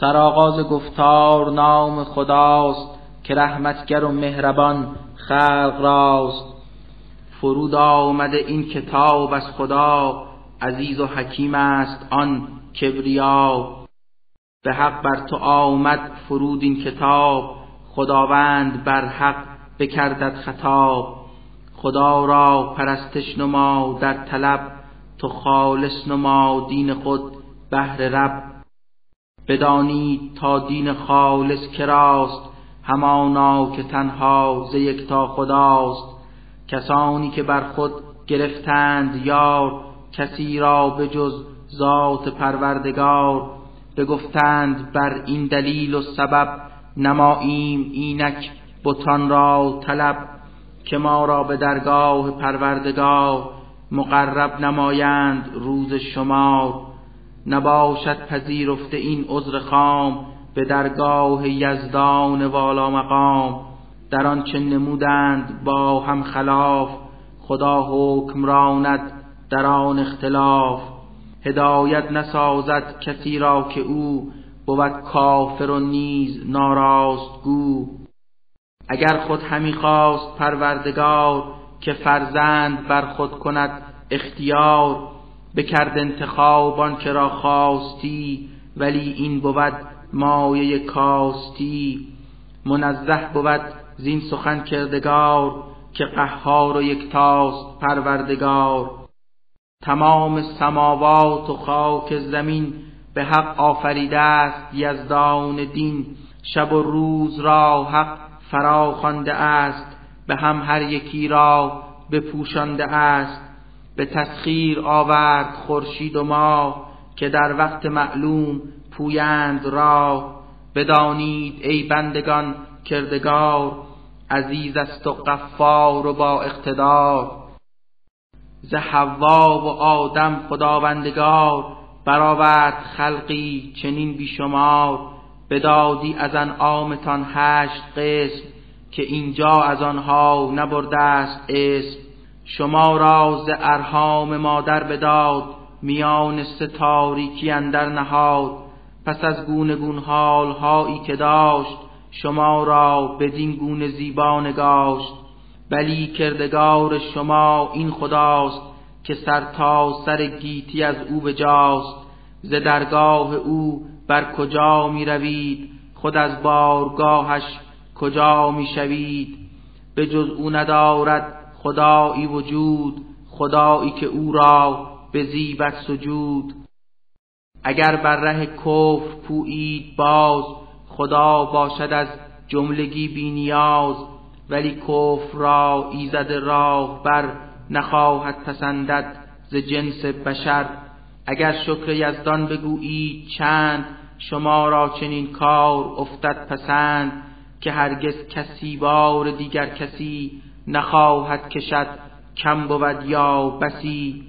سرآغاز گفتار نام خداست که رحمتگر و مهربان خلق راست. فرود آمده این کتاب از خدا عزیز و حکیم است آن کبریا. به حق بر تو آمد فرود این کتاب خداوند بر حق بکردد خطاب. خدا را پرستش نما در طلب تو خالص نما دین خود بهر رب. بدانید تا دین خالص کراست همانا که تنها ز یکتا خداست. کسانی که بر خود گرفتند یار کسی را به جز ذات پروردگار. بگفتند بر این دلیل و سبب نماییم اینک بتان را طلب که ما را به درگاه پروردگار مقرب نمایند روز شمار. نباشد پذیرفته این عذر خام به درگاه یزدان والا مقام. در آنچه نمودند با هم خلاف خدا حکم راند در آن اختلاف. هدایت نسازد کسی را که او بود کافر و نیز ناراست گو. اگر خود همی خواست پروردگار که فرزند بر خود کند اختیار بکرد انتخاب که را خواستی ولی این بود مایه کاستی. منزه بود زین سخن کردگار که قهار و یکتاست پروردگار. تمام سماوات و خاک زمین به حق آفریده است یزدان دین. شب و روز را حق فرا خوانده است به هم هر یکی را بپوشانده است. به تسخیر آورد خورشید و ماه که در وقت معلوم پویند را بدانید ای بندگان کردگار عزیز است و غفار و با اقتدار. ز حوا و آدم خداوندگار برآورد خلقی چنین بیشمار. بدادی از انعامتان هشت قسم که اینجا از آنها نبرده است اسم. شما را ز ارهام مادر بداد میان سه تاریکی اندر نهاد. پس از گونه گون حال هایی که داشت شما را بدین گونه زیبا نگاشت. بلی کردگار شما این خداست که سر تا سر گیتی از او بجاست. ز درگاه او بر کجا می روید خود از بارگاهش کجا می شوید به جز او ندارد خدایی وجود خدایی که او را به زیبت سجود. اگر بر ره کفر پویید باز خدا باشد از جملگی بی نیاز. ولی کفر را ایزد راه بر نخواهد پسندد ز جنس بشر. اگر شکر یزدان بگویید چند شما را چنین کار افتد پسند. که هرگز کسی بار دیگر کسی نخواهد کشد کم بود یا بسی.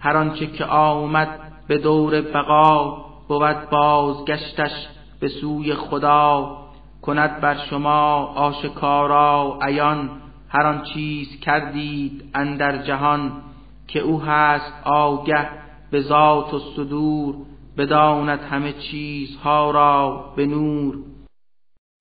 هر آنچه که آمد به دور بقا بود بازگشتش به سوی خدا. کند بر شما آشکارا عیان هر آن چیز کردید اندر جهان که او هست آگه به ذات و صدور بداند همه چیزها را به نور.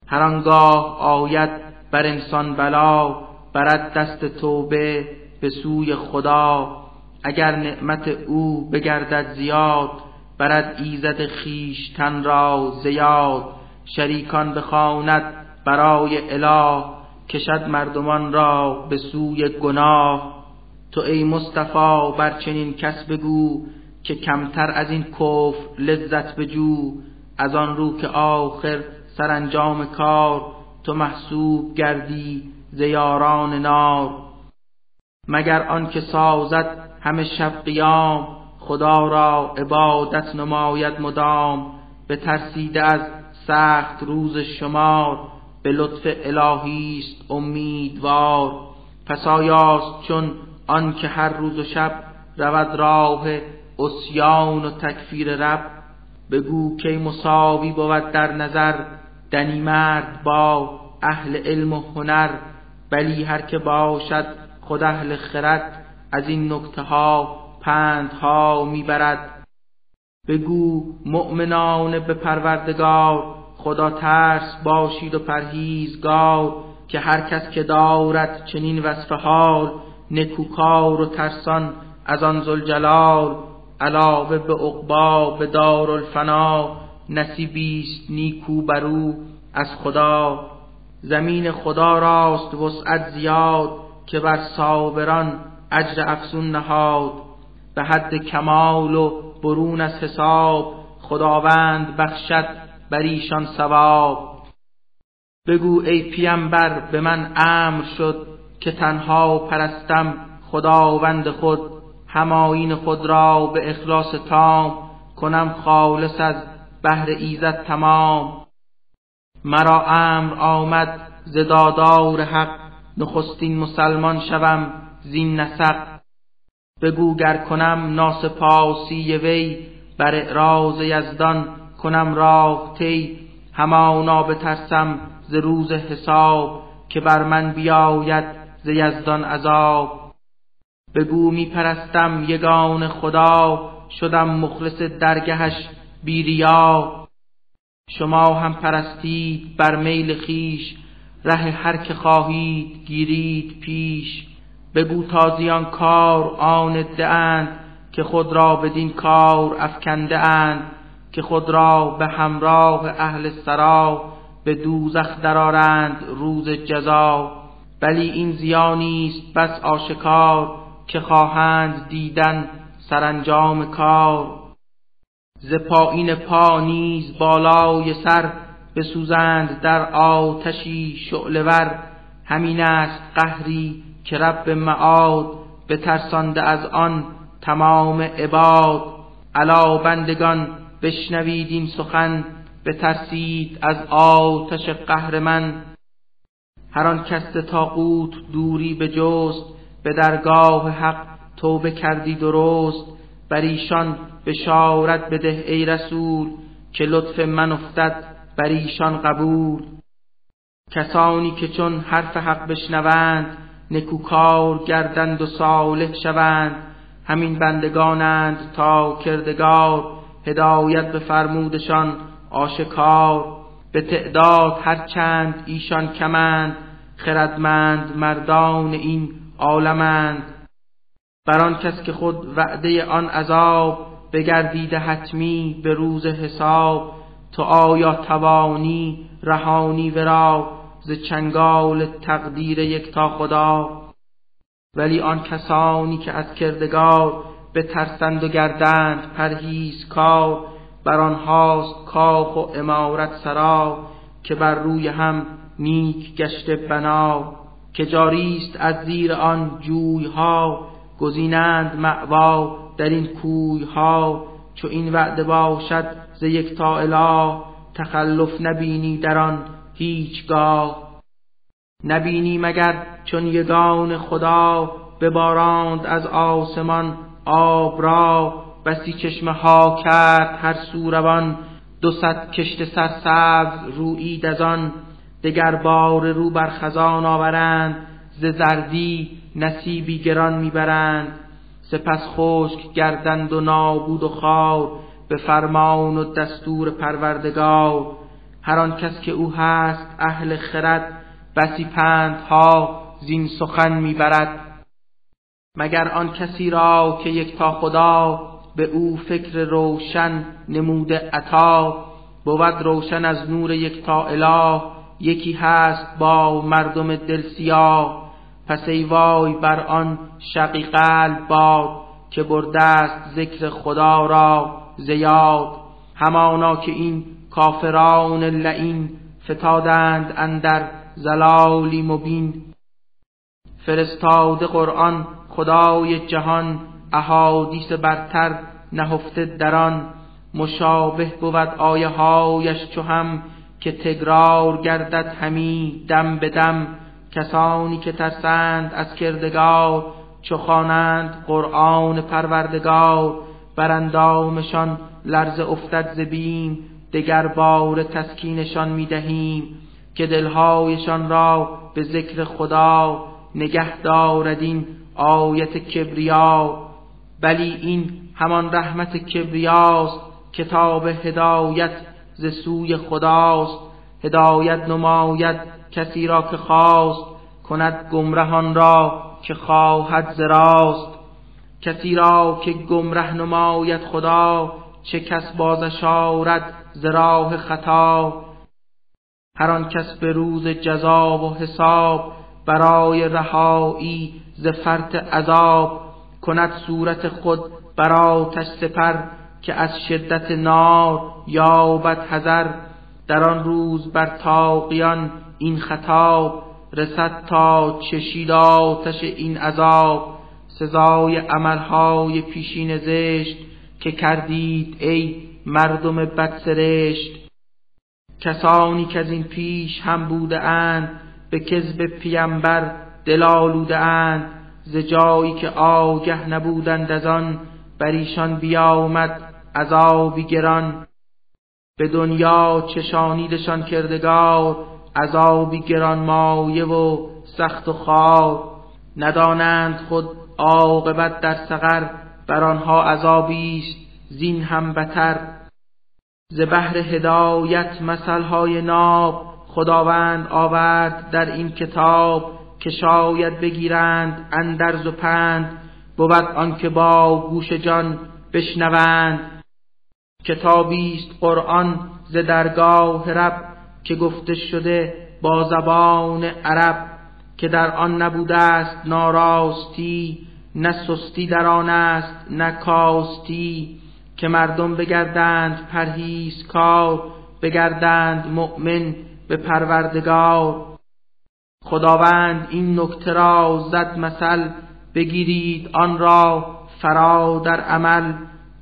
هر آنگاه آید بر انسان بلا برد دست توبه به سوی خدا. اگر نعمت او بگردد زیاد برد ایزد خیشتن را زیاد. شریکان بخواند برای اله کشد مردمان را به سوی گناه. تو ای مصطفی بر چنین کس بگو که کمتر از این کفر لذت بجو. از آن رو که آخر سرانجام کار تو محسوب گردی زیاران نار. مگر آن که سازد همه شب قیام خدا را عبادت نماید مدام. به ترسیده از سخت روز شمار به لطف الهی است امیدوار. پس آیاست چون آن که هر روز و شب رود راه اسیان و تکفیر رب بگو که مساوی بود در نظر دنی مرد با اهل علم و هنر. بلی هر که باشد خود اهل خرد از این نکته ها پندها می‌برد. بگو مؤمنان به پروردگار خدا ترس باشید و پرهیزگار که هر کس که دارد چنین وصف حال نکوکار و ترسان از آن زلجلال علاوه به عقبا به دار الفنا نصیبیست نیکو برو از خدا. زمین خدا راست وسعت زیاد که بر صابران اجر افسون نهاد. به حد کمال و برون از حساب خداوند بخشد بر ایشان ثواب. بگو ای پیامبر به من امر شد که تنها پرستم خداوند خود هماین خود را به اخلاص تام کنم خالص از بهر ایزد تمام. مرا امر آمد زدادار حق نخستین مسلمان شوم زین نسق. بگو گر کنم ناسپاسی وی بر اعراض یزدان کنم راه تی همانا بترسم ز روز حساب که بر من بیاید ز یزدان عذاب. بگو می پرستم یگان خدا شدم مخلص درگهش بیریا شما هم پرستید بر میل خیش ره هر که خواهید گیرید پیش. بگو تازیان کار آن اند که خود را بدین کار افکنده اند که خود را به همراه اهل سرا به دوزخ درارند روز جزا. بلی این زیانی است بس آشکار که خواهند دیدن سرانجام کار. ز پایین پا نیز بالای سر بسوزند در آتشی شعلور همین است قهری که رب معاد بترسانده از آن تمام عباد. علا بندگان بشنوید این سخن بترسید از آتش قهر من. هر آن کس تاقوت دوری به جست به درگاه حق توبه کردی درست. بر ایشان بشارت بده ای رسول که لطف من افتد بر ایشان قبول. کسانی که چون حرف حق بشنوند نکوکار گردند و صالح شوند. همین بندگانند تا کردگار هدایت به فرمودشان آشکار. به تعداد هر چند ایشان کمند خردمند مردان این عالمند. بر آن کس که خود وعده آن عذاب بگردیده حتمی به روز حساب تو آیا توانی رهانی ورا ز چنگال تقدیر یک تا خدا؟ ولی آن کسانی که از کردگار به ترسند و گردند پرهیز کار بر آنهاست کاخ و امارت سرا که بر روی هم نیک گشته بنا که جاریست از زیر آن جوی ها گزینند معوا در این کوی ها چو این وعده باشد ز یک تا اله تخلف نبینی در آن هیچگاه. نبینی مگر چون یگان خدا بباراند از آسمان آب را؟ بسی چشمه ها کرد هر سوروان دو صد کشت سرسبز رویید از آن. دگر بار رو بر خزان آورند ز زردی نصیبی گران می‌برند. سپس خشک گردند و نابود و خار به فرمان و دستور پروردگار. هر آن کس که او هست اهل خرد بسی پندها زین سخن می‌برد. مگر آن کسی را که یک تا خدا به او فکر روشن نموده عطا؟ بود روشن از نور یک تا اله یکی هست با مردم دل سیاه. پس ای وای بر آن شقی قلب باد که بردست ذکر خدا را زیاد همانا که این کافران لعین فتادند اندر زلالی مبین. فرستاد قرآن خدای جهان احادیث برتر نهفته در آن. مشابه بود آیه هایش چو هم که تکرار گردد همی دم به دم. کسانی که ترسند از کردگار چو خوانند قرآن پروردگار بر اندامشان لرز افتد ز بیم دگر بار تسکینشان می‌دهیم که دلهایشان را به ذکر خدا نگه دارد این آیت کبریا. بلی این همان رحمت کبریاست کتاب هدایت ز سوی خداست هدایت نماید کسی را که خواست کند گمرهان را که خواهد زراست کسی را که گمره نماید خدا چه کس بازش آرد ز خطا. هر آن کس به روز جزا و حساب برای رهایی ز فرط عذاب. کند صورت خود بر آتش سپر که از شدت نار یابد حذر. در آن روز بر تاقیان این خطاب رسد تا چشید آتش این عذاب سزای عملهای پیشین زشت که کردید ای مردم بدسرشت. کسانی که از این پیش هم بوده اند به کذب پیمبر دلالوده اند. ز جایی که آگه نبودند از آن بر ایشان بیامد عذابی گران. به دنیا چشانیدشان کردگار عذابی گران مایه و سخت و خار ندانند خود عاقبت در سقر بر آنها عذابی است زین هم بتر. ز بحر هدایت مثلهای ناب خداوند آورد در این کتاب که شاید بگیرند اندرز و پند. بود آنکه با گوش جان بشنوند کتابی است قرآن ز درگاه رب که گفته شده با زبان عرب که در آن نبوده است ناراستی نه سستی در آن است نه کاستی. که مردم بگردند پرهیز کار بگردند مؤمن به پروردگار. خداوند این نکته را زد مثل بگیرید آن را فرا در عمل.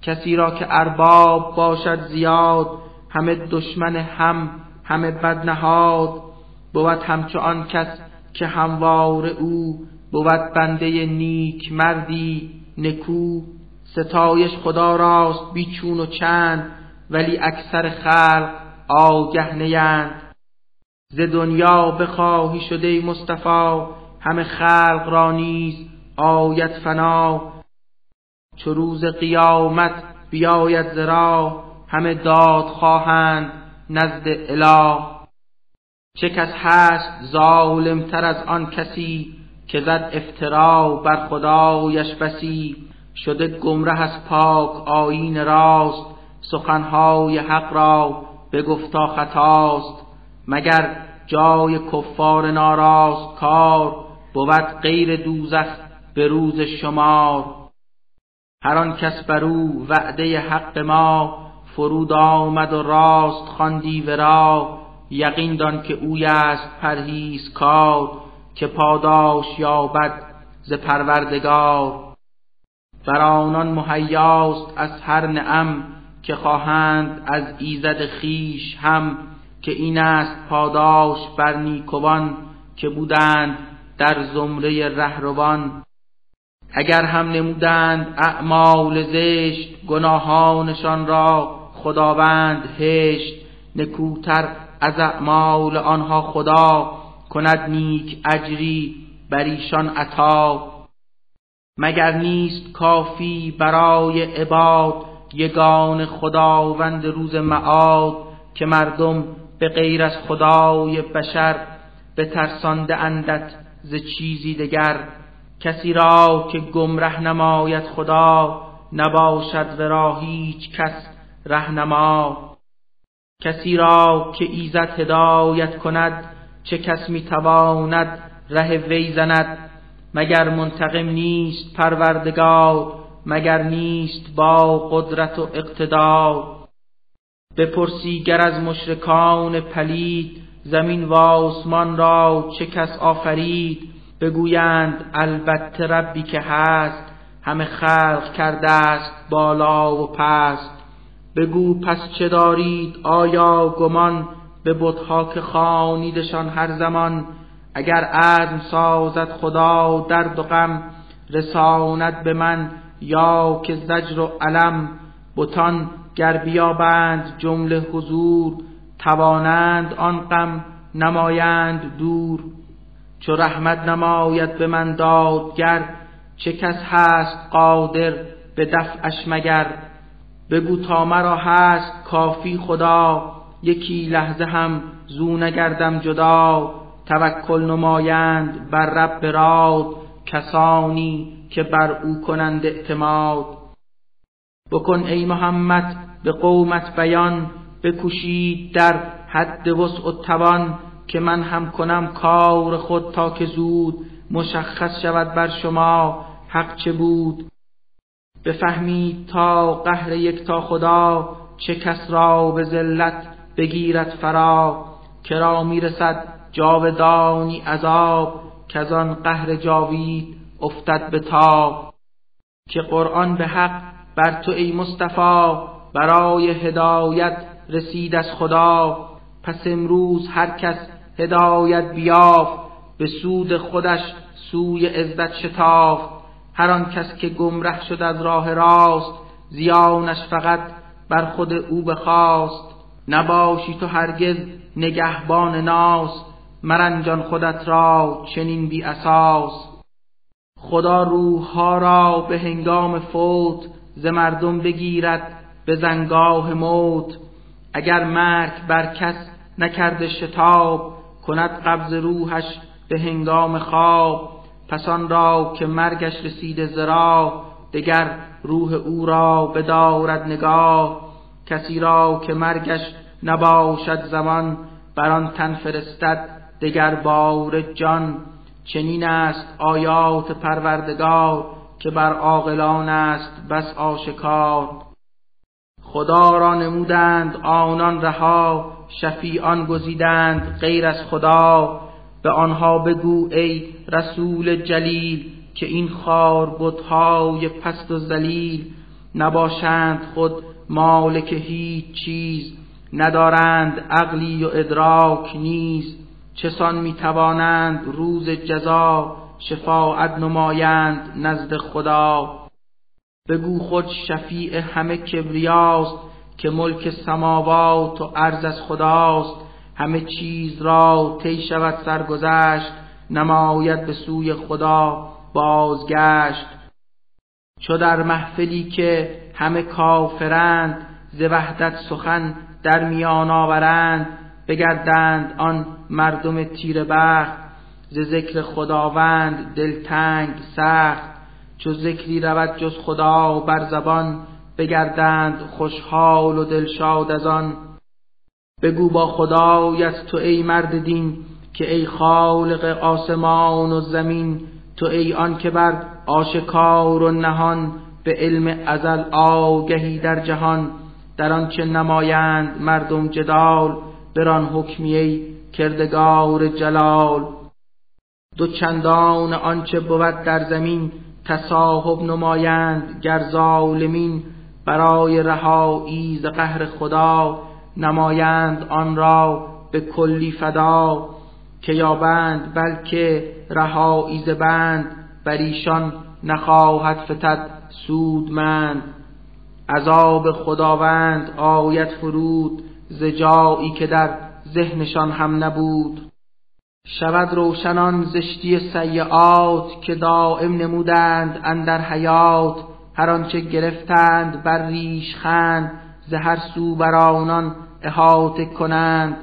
کسی را که ارباب باشد زیاد همه دشمن هم همه بد نهاد بود همچو آن کس که هموار او بود بنده نیک مردی نکو. ستایش خدا راست بیچون و چند ولی اکثر خلق آگه نیند. ز دنیا بخواهی شده مصطفی همه خلق را نیز آید فنا. چو روز قیامت بیاید زرا همه داد خواهند نزد اله. چه کس هست ظالمتر از آن کسی که زد افترا بر خدایش بسی؟ شده گمره از پاک آیین راست سخنهای حق را بگفتا خطاست. مگر جای کفار ناراست کار؟ بود غیر دوزخ به روز شمار. هر آن کس بر او وعده حق ما فرود آمد و راست خواندی ورا یقین دان که اوی است پرهیز کار که پاداش یابد ز پروردگار. بر آنان مهیاست از هر نعم که خواهند از ایزد خیش هم که این است پاداش بر نیکوان که بودند در زمره رهروان. اگر هم نمودند اعمال زشت گناهانشان را خداوند هشت. نکوتر از اعمال آنها خدا کند نیک اجری بر ایشان عطا. مگر نیست کافی برای عباد یگان خداوند روز معاد که مردم به غیر از خدای بشر به ترسانده اندت ز چیزی دگر؟ کسی را که گمره نماید خدا نباشد ورا هیچ کس رهنما. کسی را که ایزد هدایت کند چه کس می‌تواند ره وی زند؟ مگر منتقم نیست پروردگار مگر نیست با قدرت و اقتدار بپرسی گر از مشرکان پلید زمین و آسمان را چه کس آفرید؟ بگویند البته ربی که هست همه خلق کرده است بالا و پست بگو پس چه دارید؟ آیا گمان به بتها که خانیدشان هر زمان؟ اگر عزم سازد خدا درد و غم رساند به من یا که زجر و علم. بتان گر بیابند جمله حضور توانند آن غم نمایند دور. چو رحمت نماید به من دادگر چه کس هست قادر به دفعش مگر؟ بگو تا مرا هست کافی خدا یکی لحظه هم زو نگردم جدا توکل نمایند بر رب راد کسانی که بر او کنند اعتماد. بکن ای محمد به قومت بیان بکوشید در حد وسع و توان که من هم کنم کار خود تا که زود مشخص شود بر شما حق چه بود. بفهمید تا قهر یک تا خدا چه کس را به ذلت بگیرد فرا کرا می‌رسد جاودانی عذاب کزان قهر جاوید افتد به تاب. که قرآن به حق بر تو ای مصطفی برای هدایت رسید از خدا. پس امروز هر کس هدایت بیافت به سود خودش سوی عزت شتافت. هر آن کس که گمره شد از راه راست زیانش فقط بر خود او بخواست. نباشی تو هرگز نگهبان ناس مرنجان خودت را چنین بی اساس. خدا روح ها را به هنگام فوت ز مردم بگیرد به زنگاه موت. اگر مرگ بر کس نکرده شتاب کند قبض روحش به هنگام خواب. پس آن را که مرگش رسیده زرا دگر روح او را بدارد نگاه. کسی را که مرگش نباشد زمان بر آن تن فرستد دگر بار جان. چنین است آیات پروردگار که بر عاقلان است بس آشکار. خدا را نمودند آنان رها شفیعان گزیدند غیر از خدا. به آنها بگو ای رسول جلیل که این خار بتهای پست و ذلیل نباشند خود مالک هیچ چیز ندارند عقلی و ادراک نیز. چسان می‌توانند روز جزا شفاعت نمایند نزد خدا. بگو خود شفیع همه کبریاست که ملک سماوات و عرض از خداست همه چیز را طی شود سرگذشت نماید به سوی خدا بازگشت. چو در محفلی که همه کافرند ز وحدت سخن در میان آورند بگردند آن مردم تیر بخت. ز ذکر خداوند دلتنگ سخت چو ذکری رود جز خدا بر زبان بگردند خوشحال و دلشاد از آن. بگو با خدایت تو ای مرد دین که ای خالق آسمان و زمین تو ای آن که بر آشکار و نهان به علم ازل آگهی در جهان. در آنچه نمایند مردم جدال بران حکمی ای کردگار جلال. دو چندان آنچه بود در زمین تصاحب نمایند گر ظالمین. برای رهایی ز قهر خدا نمایند آن را به کلی فدا که یابند بلکه رهایی ز بند بر ایشان نخواهد فتد سودمند. عذاب خداوند آیت فرود ز جایی که در ذهنشان هم نبود. شود روشنان زشتی سیعات که دائم نمودند اندر حیات. هر آنچه گرفتند بر ریش خند ز هر سو بر آنان احاطه کنند.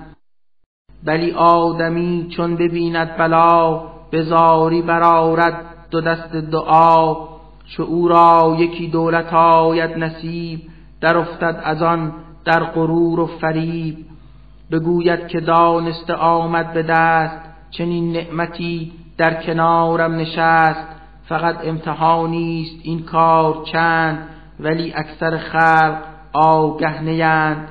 بلی آدمی چون ببیند بلا به زاری برارد دو دست دعا. چو او را یکی دولت آید نصیب در افتد از آن در غرور و فریب. بگوید که دانسته آمد به دست چنین نعمتی در کنارم نشست. فقط امتحانی است این کار چند ولی اکثر خلق آگه نیند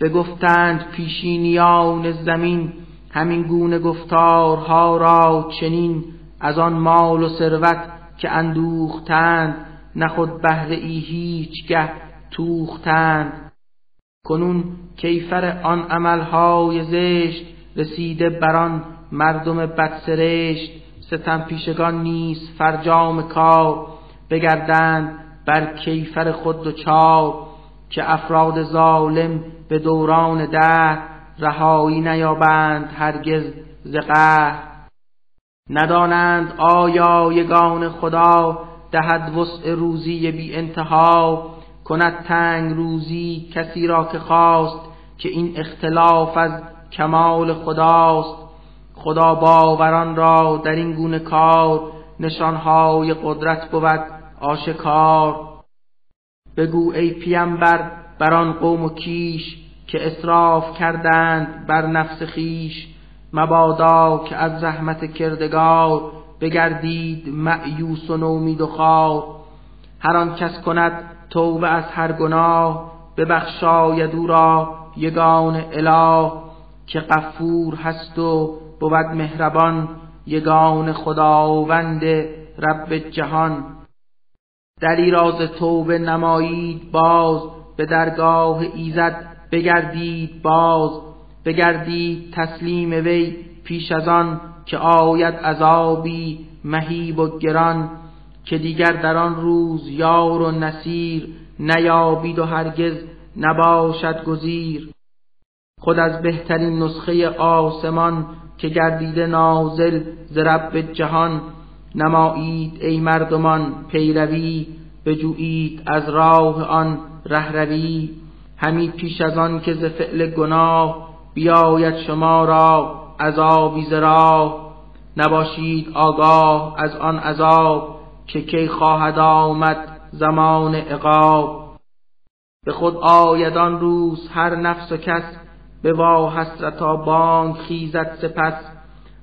بگفتند پیشینیان زمین همین گونه گفتارها را چنین از آن مال و ثروت که اندوختند نه خود بهره ای هیچگه توختند. کنون کیفر آن عملهای زشت رسیده بران مردم بدسرشت. ستم پیشگان نیست فرجام کار. بگردند بر کیفر خود و چار که افراد ظالم به دوران ده رهایی نیابند هرگز ز ندانند آیا یگان خدا دهد وسع روزی بی انتها. کند تنگ روزی کسی را که خواست که این اختلاف از کمال خداست. خدا باوران را در این گونه کار نشانهای قدرت بود آشکار. بگو ای پیمبر بر آن قوم و کیش که اسراف کردند بر نفس خیش مبادا که از رحمت کردگار بگردید معیوس و نومید و خار هر آن کس کند توبه از هر گناه ببخشاید او را یگان اله که غفور هست و بود مهربان یگان خداوند رب جهان. در راز توبه نمایید باز به درگاه ایزد بگردید باز. بگردید تسلیم وی پیش از آن که آید عذابی مهیب و گران که دیگر در آن روز یار و نصیر نیابید و هرگز نباشد گزیر. خود از بهترین نسخه آسمان که گردیده نازل ز رب جهان نمایید ای مردمان پیروی بجویید از راه آن رهروی. همی پیش از آن که ز فعل گناه بیاید شما را عذابی ز راه. نباشید آگاه از آن عذاب که کی خواهد آمد زمان عقاب. به خود آیدان روز هر نفس و کس به وا حسرتا بانگ خیزد سپس.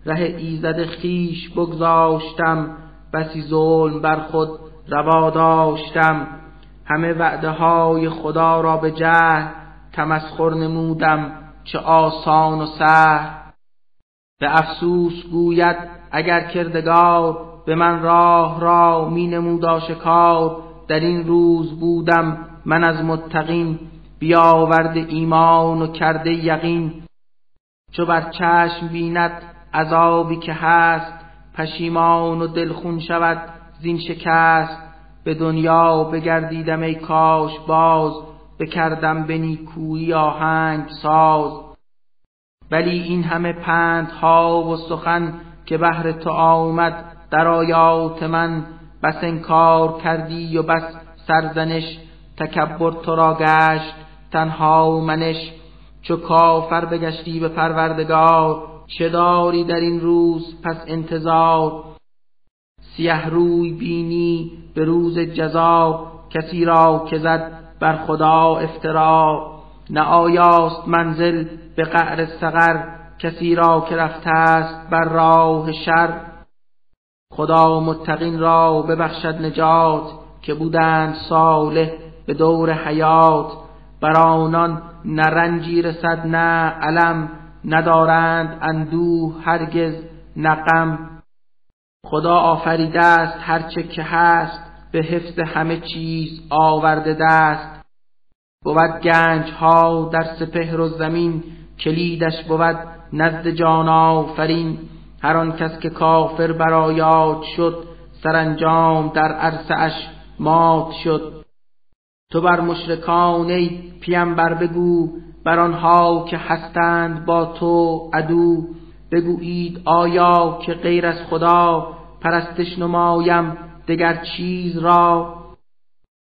ره ایزد خیش بگذاشتم بسی ظلم بر خود روا داشتم. همه وعده های خدا را به جهل تمسخر نمودم چه آسان و سهل. به افسوس گوید اگر کردگار به من راه را می نمود آشکار در این روز بودم من از متقین بیاورد ایمان و کرده یقین. چو بر چشم بیند عذابی که هست پشیمان و دلخون شود زین شکست. به دنیا بگردیدم ای کاش باز بکردم به نیکویی آهنگ ساز. ولی این همه پندها و سخن که بهر تو آمد در آیات من بس انکار کردی و بس سرزنش تکبر تو را گشت. تنها منش چو کافر بگشتی به پروردگار چه داری در این روز؟ پس انتظار. سیه روی بینی به روز جزا کسی را که زد بر خدا افترا نه آیاست منزل به قعر سقر کسی را که رفته است بر راه شر. خدا متقین را ببخشد نجات که بودند صالح به دور حیات. بر آنان نه رنجی رسد نه علم ندارند اندوه هرگز نقم خدا آفریده است هرچه که هست به حفظ همه چیز آورده دست. بود گنج ها در سپهر و زمین کلیدش بود نزد جان آفرین. هر آن کس که کافر برایات شد سرانجام در عرصه اش مات شد. تو بر مشرکان ای پیامبر بگو بر آنها که هستند با تو عدو. بگویید آیا که غیر از خدا پرستش نمایم دگر چیز را؟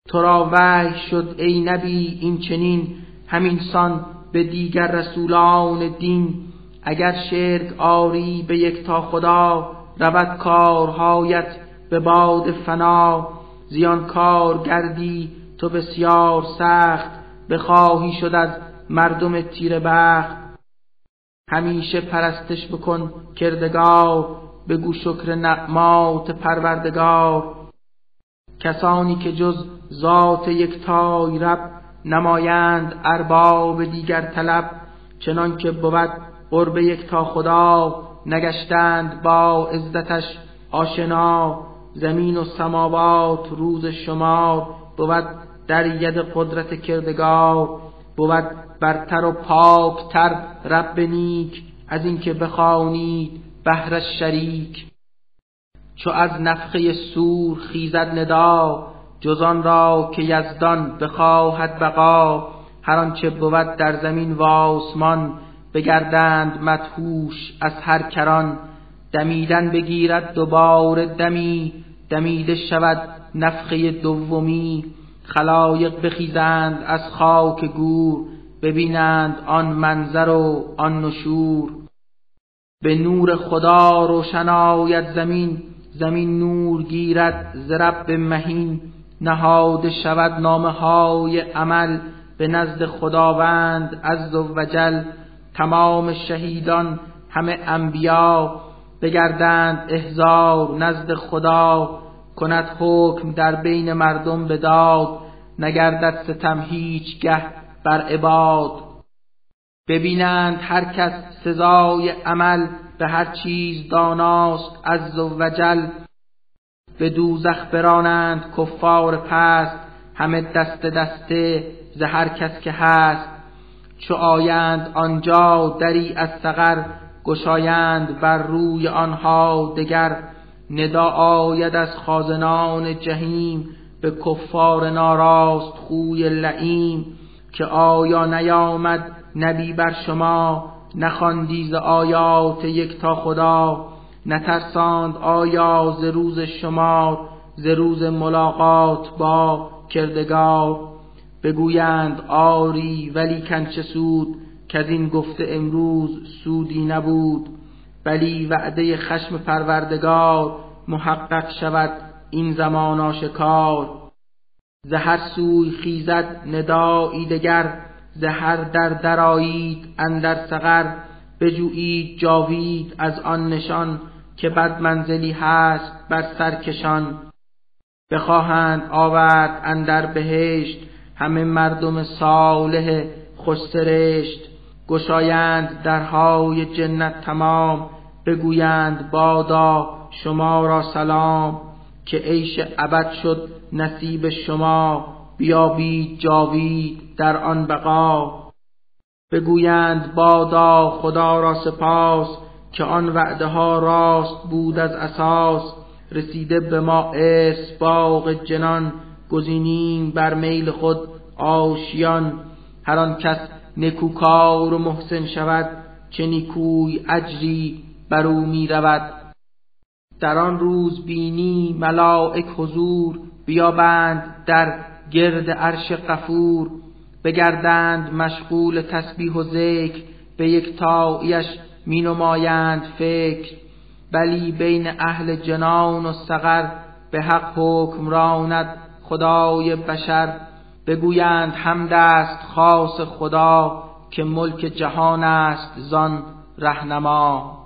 تو را وحی شد ای نبی این چنین همین سان به دیگر رسولان دین. اگر شرک آری به یک تا خدا رود کارهایت به باد فنا. زیان کار گردی تو بسیار سخت بخواهی شد از مردم تیر بخت. همیشه پرستش بکن کردگار بگو شکر نعمات پروردگار. کسانی که جز ذات یکتای رب نمایند ارباب دیگر طلب چنان که بود قرب یکتا خدا نگشتند با عزتش آشنا. زمین و سماوات روز شمار بود در ید قدرت کردگار بود برتر و پاکتر رب نیک از اینکه بخوانید بهر شریک. چو از نفخه سور خیزد ندا جزان را که یزدان بخواهد بقا. هر آنچه بود در زمین و آسمان بگردند مدهوش از هر کران. دمیدن بگیرد دوباره دمی دمیده شود نفخه دومی خلایق بخیزند از خاک گور ببینند آن منظر و آن نشور. به نور خدا روشن آید زمین زمین نور گیرد ز رب مهین. نهاده شود نامه های عمل به نزد خداوند عز و جل. تمام شهیدان همه انبیا بگردند احزار نزد خدا کند حکم در بین مردم بداد نگردد ستم هیچگه بر عباد. ببینند هر کس سزای عمل به هر چیز داناست از وجل به دوزخ برانند کفار پست همه دست دسته ز هر کس که هست. چو آیند آنجا دری از سقر گشایند بر روی آنها دگر ندا آید از خازنان جهیم به کفار ناراست خوی لعیم که آیا نیامد نبی بر شما نخواندی ز آیات یک تا خدا نترساند آیا ز روز شما ز روز ملاقات با کردگار؟ بگویند آری ولی کنچه سود که این گفته امروز سودی نبود ولی وعده خشم پروردگار محقق شود این زمان آشکار. زهر سوی خیزد ندایی دگر زهر در درایید اندر سقر. بجویید جاوید از آن نشان که بد منزلی هست بر سرکشان بخواهند آورد اندر بهشت همه مردم صالح خوشسرشت گشایند درهای جنت تمام بگویند بادا شما را سلام که عیش ابد شد نصیب شما بیابید جاوید در آن بقا. بگویند بادا خدا را سپاس که آن وعده ها راست بود از اساس. رسیده به ما ارث باغ جنان گزینیم بر میل خود آشیان. هر آن کس نکوکار و محسن شود چه نیکوی اجری بر او می رود در آن روز بینی ملائک حضور بیابند در گرد عرش قفور بگردند مشغول تسبیح و ذکر به یک تایش می نمایند فکر. بلی بین اهل جنان و سقر به حق حکم راند خدای بشر. بگویند حمد است خاص خدا که ملک جهان است زان رهنما.